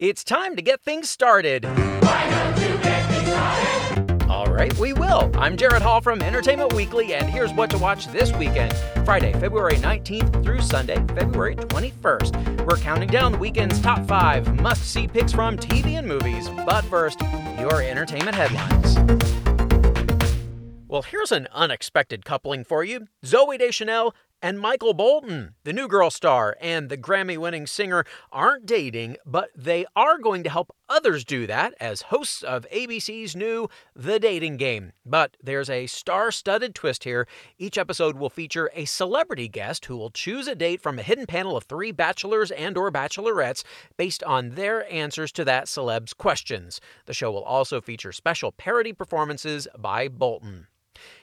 It's time to get things started. All right, we will. I'm Jared Hall from Entertainment Weekly, and here's what to watch this weekend Friday, February 19th through Sunday, February 21st. We're counting down the weekend's top five must see picks from TV and movies. But first, your entertainment headlines. Well, here's an unexpected coupling for you Zooey Deschanel and Michael Bolton, the New Girl star and the Grammy winning singer, aren't dating, but they are going to help others do that as hosts of ABC's new The Dating Game. But there's a star studded twist here. Each episode will feature a celebrity guest who will choose a date from a hidden panel of three bachelors and or bachelorettes based on their answers to that celeb's questions. The show will also feature special parody performances by Bolton.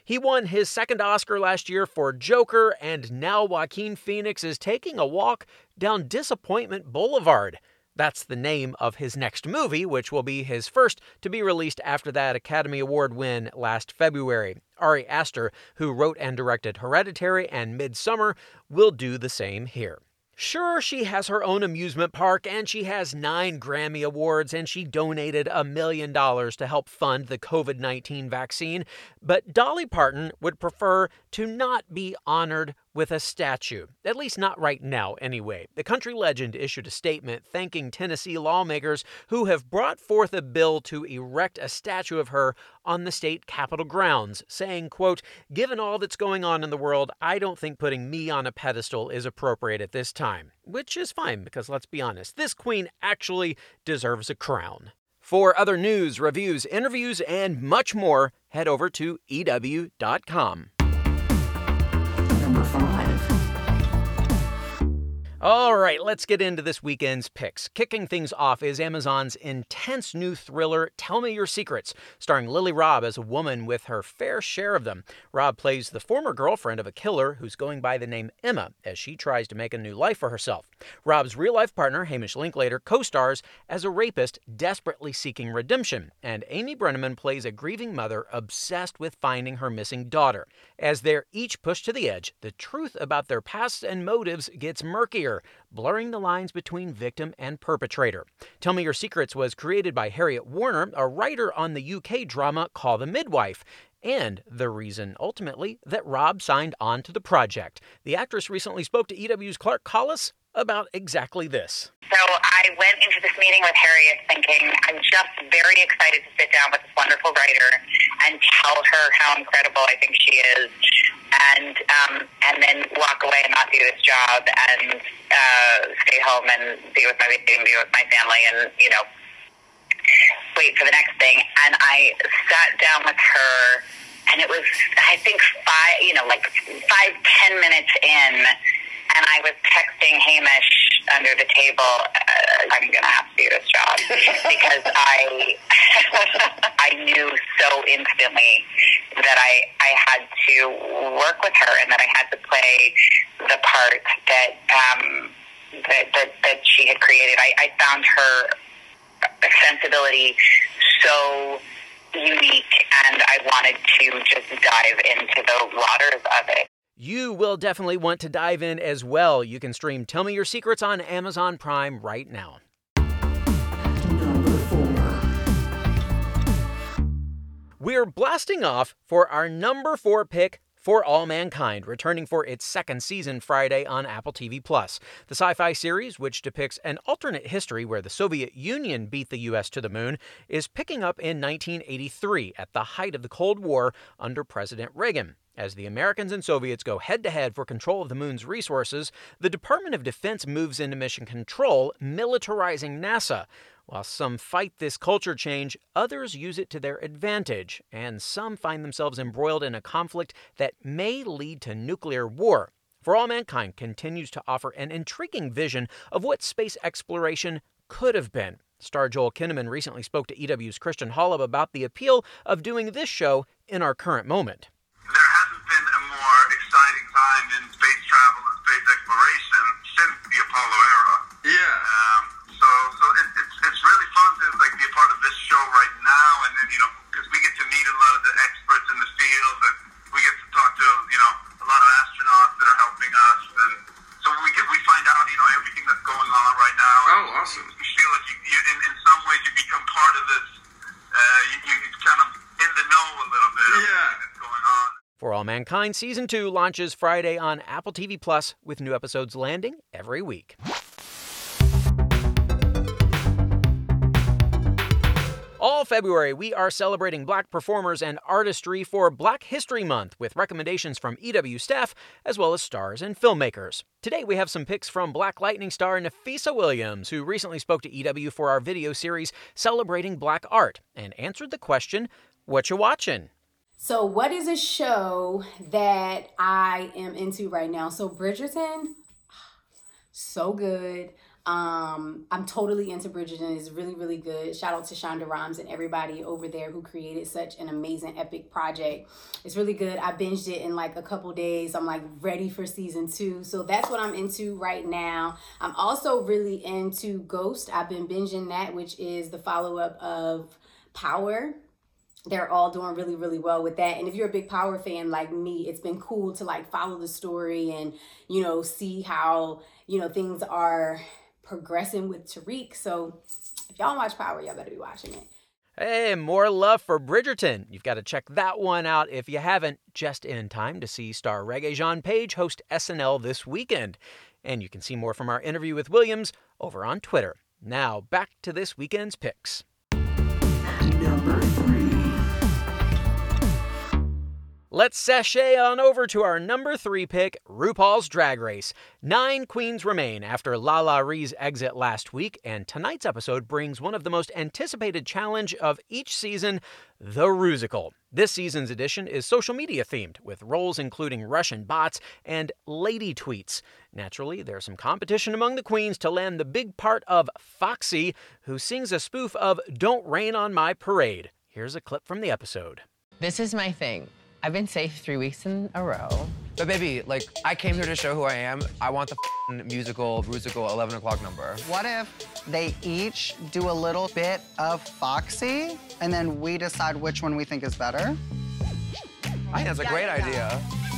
He won his second Oscar last year for Joker, and now Joaquin Phoenix is taking a walk down Disappointment Boulevard. That's the name of his next movie, which will be his first to be released after that Academy Award win last February. Ari Aster, who wrote and directed Hereditary and Midsommar, will do the same here. Sure, she has her own amusement park and she has nine Grammy Awards and she donated a million dollars to help fund the COVID 19 vaccine, but Dolly Parton would prefer to not be honored with a statue. At least not right now, anyway. The country legend issued a statement thanking Tennessee lawmakers who have brought forth a bill to erect a statue of her on the state capitol grounds, saying, quote, Given all that's going on in the world, I don't think putting me on a pedestal is appropriate at this time. Which is fine, because let's be honest, this queen actually deserves a crown. For other news, reviews, interviews, and much more, head over to EW.com number five. All right, let's get into this weekend's picks. Kicking things off is Amazon's intense new thriller, Tell Me Your Secrets, starring Lily Rabe as a woman with her fair share of them. Rabe plays the former girlfriend of a killer who's going by the name Emma as she tries to make a new life for herself. Rabe's real life partner, Hamish Linklater, co stars as a rapist desperately seeking redemption, and Amy Brenneman plays a grieving mother obsessed with finding her missing daughter. As they're each pushed to the edge, the truth about their pasts and motives gets murkier blurring the lines between victim and perpetrator. Tell Me Your Secrets was created by Harriet Warner, a writer on the UK drama Call the Midwife and the reason, ultimately, that Rabe signed on to the project. The actress recently spoke to EW's Clark Collis about exactly this. So I went into this meeting with Harriet thinking, I'm just very excited to sit down with this wonderful writer and tell her how incredible I think she is, and um, and then walk away and not do this job and uh, stay home and be with my baby and be with my family and you know wait for the next thing. And I sat down with her, and it was I think five, you know, like five ten minutes in and I was texting Hamish under the table, uh, I'm going to have to do this job because I I knew so instantly that I I had to work with her and that I had to play the part that um, that, that that she had created. I, I found her sensibility so unique, and I wanted to just dive into the waters of it you will definitely want to dive in as well. You can stream Tell Me Your Secrets on Amazon Prime right now. We're blasting off for our number four pick for All Mankind, returning for its second season Friday on Apple TV Plus. The sci-fi series, which depicts an alternate history where the Soviet Union beat the US to the moon, is picking up in 1983 at the height of the Cold War under President Reagan. As the Americans and Soviets go head to head for control of the moon's resources, the Department of Defense moves into mission control, militarizing NASA. While some fight this culture change, others use it to their advantage, and some find themselves embroiled in a conflict that may lead to nuclear war. For All Mankind continues to offer an intriguing vision of what space exploration could have been. Star Joel Kinnaman recently spoke to EW's Christian Holub about the appeal of doing this show in our current moment There hasn't been a more exciting time in space travel and space exploration since the Apollo era. Yeah. Um, um, so so it, it's it's really fun to like be a part of this show right now, and then you know because we get to meet a lot of the experts in the field, and we get to talk to you know a lot of astronauts that are helping us, and so we get we find out you know everything that's going on right now. Oh, awesome! You feel like you, you in, in some ways you become part of this. Uh, you, you kind of in the know a little bit. yeah. For All Mankind Season 2 launches Friday on Apple TV Plus with new episodes landing every week. February, we are celebrating black performers and artistry for Black History Month with recommendations from EW staff as well as stars and filmmakers. Today, we have some picks from Black Lightning star Nafessa Williams, who recently spoke to EW for our video series celebrating black art and answered the question What you watching? So, what is a show that I am into right now? So, Bridgerton, so good. Um, I'm totally into Bridgerton. It's really, really good. Shout out to Shonda Rhimes and everybody over there who created such an amazing, epic project. It's really good. I binged it in like a couple days. I'm like ready for season two. So that's what I'm into right now. I'm also really into Ghost. I've been binging that, which is the follow up of Power they're all doing really really well with that and if you're a big power fan like me it's been cool to like follow the story and you know see how you know things are progressing with Tariq. So if y'all watch Power, y'all better be watching it. Hey, more love for Bridgerton. You've got to check that one out if you haven't, just in time to see star Regé-Jean Page host SNL this weekend. And you can see more from our interview with Williams over on Twitter. Now, back to this weekend's picks. Number Let's sashay on over to our number three pick, RuPaul's Drag Race. Nine queens remain after LaLa Ri's exit last week, and tonight's episode brings one of the most anticipated challenge of each season, the Rusical. This season's edition is social media themed, with roles including Russian bots and lady tweets. Naturally, there's some competition among the queens to land the big part of Foxy, who sings a spoof of Don't Rain on My Parade. Here's a clip from the episode. This is my thing. I've been safe three weeks in a row. But baby, like, I came here to show who I am. I want the musical, musical 11 o'clock number. What if they each do a little bit of Foxy, and then we decide which one we think is better? I think that's a great idea. I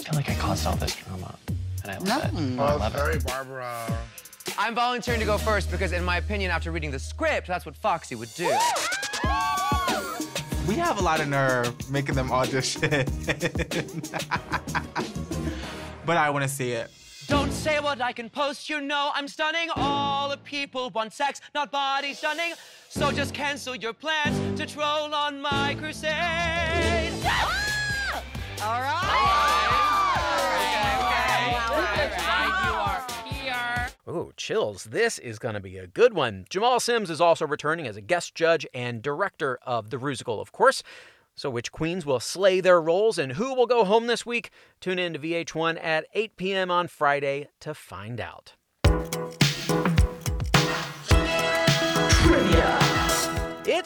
feel like I caused all this drama, and I love no. it. Oh, I love sorry, it. Barbara. I'm volunteering to go first because, in my opinion, after reading the script, that's what Foxy would do we have a lot of nerve making them audition. but I want to see it. Don't say what I can post, you know I'm stunning. All the people want sex, not body stunning. So just cancel your plans to troll on my crusade. Ah! All right. All right. Okay, okay. All right. Ooh, chills. This is going to be a good one. Jamal Sims is also returning as a guest judge and director of the Rusical, of course. So, which queens will slay their roles and who will go home this week? Tune in to VH1 at 8 p.m. on Friday to find out.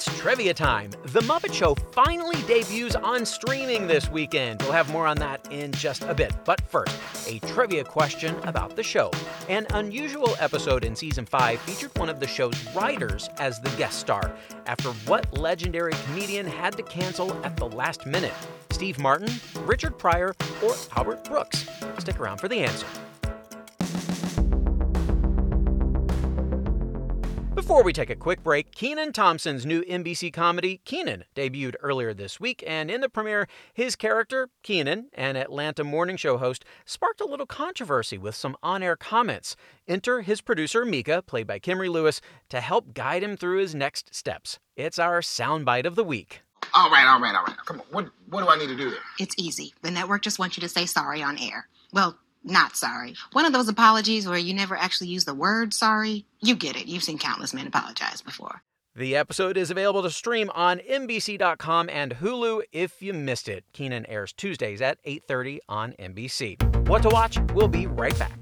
It's trivia time. The Muppet Show finally debuts on streaming this weekend. We'll have more on that in just a bit. But first, a trivia question about the show. An unusual episode in season 5 featured one of the show's writers as the guest star. After what legendary comedian had to cancel at the last minute? Steve Martin, Richard Pryor, or Albert Brooks? Stick around for the answer. Before we take a quick break, Kenan Thompson's new NBC comedy, Kenan, debuted earlier this week, and in the premiere, his character, Kenan, an Atlanta morning show host, sparked a little controversy with some on air comments. Enter his producer, Mika, played by Kimrie Lewis, to help guide him through his next steps. It's our soundbite of the week. All right, all right, all right. Come on. What, what do I need to do there? It's easy. The network just wants you to say sorry on air. Well, not sorry. One of those apologies where you never actually use the word sorry. You get it. You've seen countless men apologize before. The episode is available to stream on NBC.com and Hulu if you missed it. Kenan airs Tuesdays at 8:30 on NBC. What to watch? We'll be right back.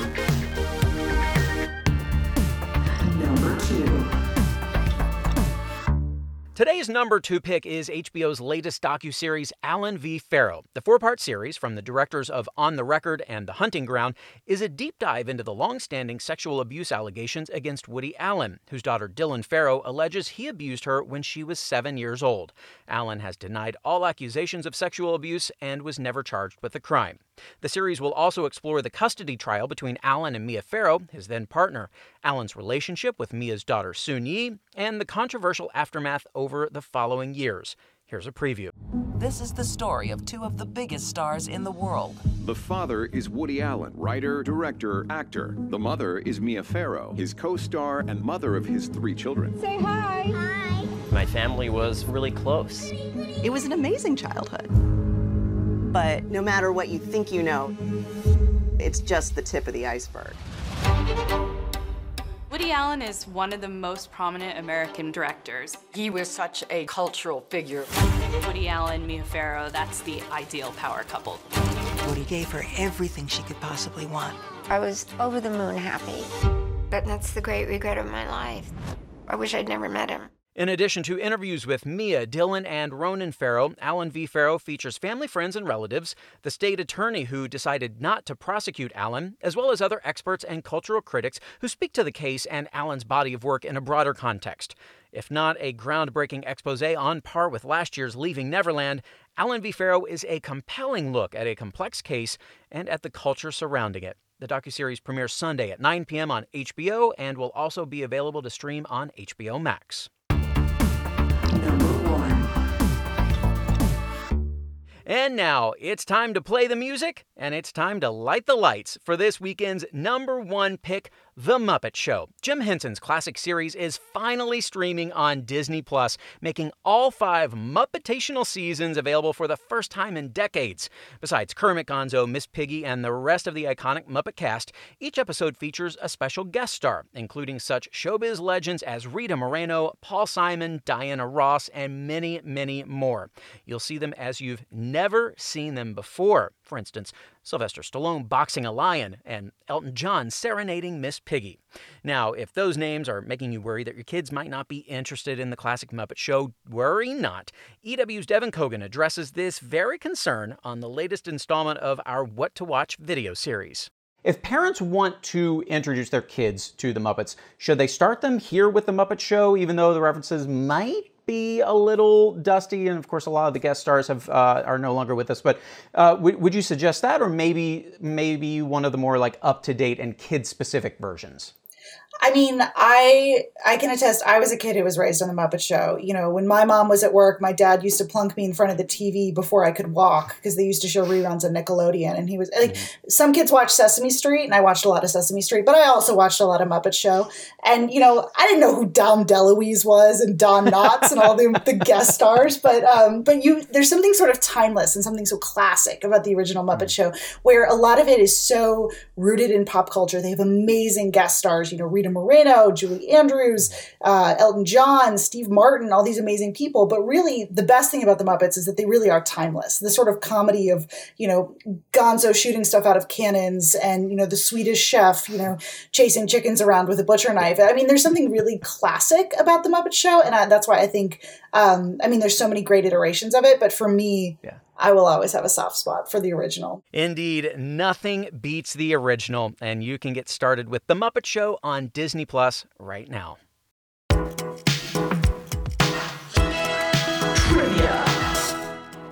Today's number two pick is HBO's latest docuseries, Allen v. Farrow. The four part series from the directors of On the Record and The Hunting Ground is a deep dive into the long standing sexual abuse allegations against Woody Allen, whose daughter Dylan Farrow alleges he abused her when she was seven years old. Allen has denied all accusations of sexual abuse and was never charged with the crime. The series will also explore the custody trial between Allen and Mia Farrow, his then partner, Allen's relationship with Mia's daughter Soon Yi, and the controversial aftermath over the following years. Here's a preview. This is the story of two of the biggest stars in the world. The father is Woody Allen, writer, director, actor. The mother is Mia Farrow, his co star and mother of his three children. Say hi. Hi. My family was really close. It was an amazing childhood. But no matter what you think you know, it's just the tip of the iceberg. Woody Allen is one of the most prominent American directors. He was such a cultural figure. Woody Allen, Mia Farrow, that's the ideal power couple. Woody gave her everything she could possibly want. I was over the moon happy. But that's the great regret of my life. I wish I'd never met him. In addition to interviews with Mia, Dylan, and Ronan Farrow, Allen v. Farrow features family, friends, and relatives, the state attorney who decided not to prosecute Allen, as well as other experts and cultural critics who speak to the case and Allen's body of work in a broader context. If not a groundbreaking expose on par with last year's Leaving Neverland, Allen v. Farrow is a compelling look at a complex case and at the culture surrounding it. The docuseries premieres Sunday at 9 p.m. on HBO and will also be available to stream on HBO Max. And now it's time to play the music and it's time to light the lights for this weekend's number one pick, The Muppet Show. Jim Henson's classic series is finally streaming on Disney Plus, making all five Muppetational seasons available for the first time in decades. Besides Kermit Gonzo, Miss Piggy, and the rest of the iconic Muppet cast, each episode features a special guest star, including such showbiz legends as Rita Moreno, Paul Simon, Diana Ross, and many, many more. You'll see them as you've never seen them before. For instance, Sylvester Stallone boxing a lion, and Elton John serenading Miss Piggy. Now, if those names are making you worry that your kids might not be interested in the classic Muppet Show, worry not. EW's Devan Coggan addresses this very concern on the latest installment of our What to Watch video series. If parents want to introduce their kids to the Muppets, should they start them here with the Muppet Show, even though the references might be a little dusty, and of course, a lot of the guest stars have uh, are no longer with us. But uh, w- would you suggest that, or maybe maybe one of the more like up to date and kid specific versions? I mean, I I can attest. I was a kid who was raised on the Muppet Show. You know, when my mom was at work, my dad used to plunk me in front of the TV before I could walk because they used to show reruns of Nickelodeon. And he was like, mm-hmm. some kids watch Sesame Street, and I watched a lot of Sesame Street, but I also watched a lot of Muppet Show. And you know, I didn't know who Dom DeLuise was and Don Knotts and all the, the guest stars, but um, but you there's something sort of timeless and something so classic about the original Muppet mm-hmm. Show, where a lot of it is so rooted in pop culture. They have amazing guest stars. You know, Rita Moreno, Julie Andrews, uh, Elton John, Steve Martin, all these amazing people. But really, the best thing about the Muppets is that they really are timeless. The sort of comedy of, you know, Gonzo shooting stuff out of cannons and, you know, the Swedish chef, you know, chasing chickens around with a butcher knife. I mean, there's something really classic about the Muppet Show. And I, that's why I think, um, I mean, there's so many great iterations of it. But for me, yeah. I will always have a soft spot for the original. Indeed, nothing beats the original, and you can get started with The Muppet Show on Disney Plus right now.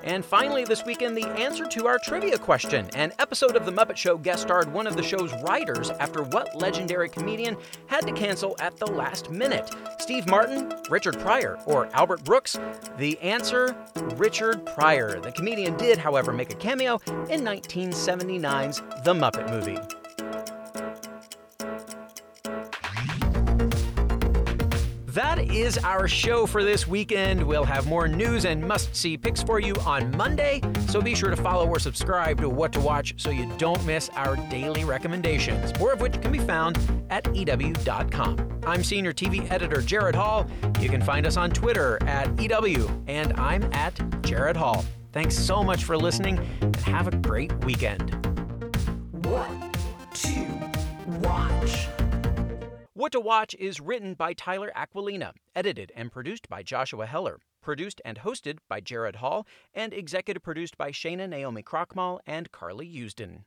And finally, this weekend, the answer to our trivia question. An episode of The Muppet Show guest starred one of the show's writers after what legendary comedian had to cancel at the last minute? Steve Martin, Richard Pryor, or Albert Brooks? The answer Richard Pryor. The comedian did, however, make a cameo in 1979's The Muppet Movie. That is our show for this weekend. We'll have more news and must see picks for you on Monday, so be sure to follow or subscribe to What to Watch so you don't miss our daily recommendations, more of which can be found at EW.com. I'm Senior TV Editor Jared Hall. You can find us on Twitter at EW, and I'm at Jared Hall. Thanks so much for listening, and have a great weekend. What to watch? What to Watch is written by Tyler Aquilina, edited and produced by Joshua Heller, produced and hosted by Jared Hall, and executive produced by Shayna Naomi Krochmal and Carly Usden.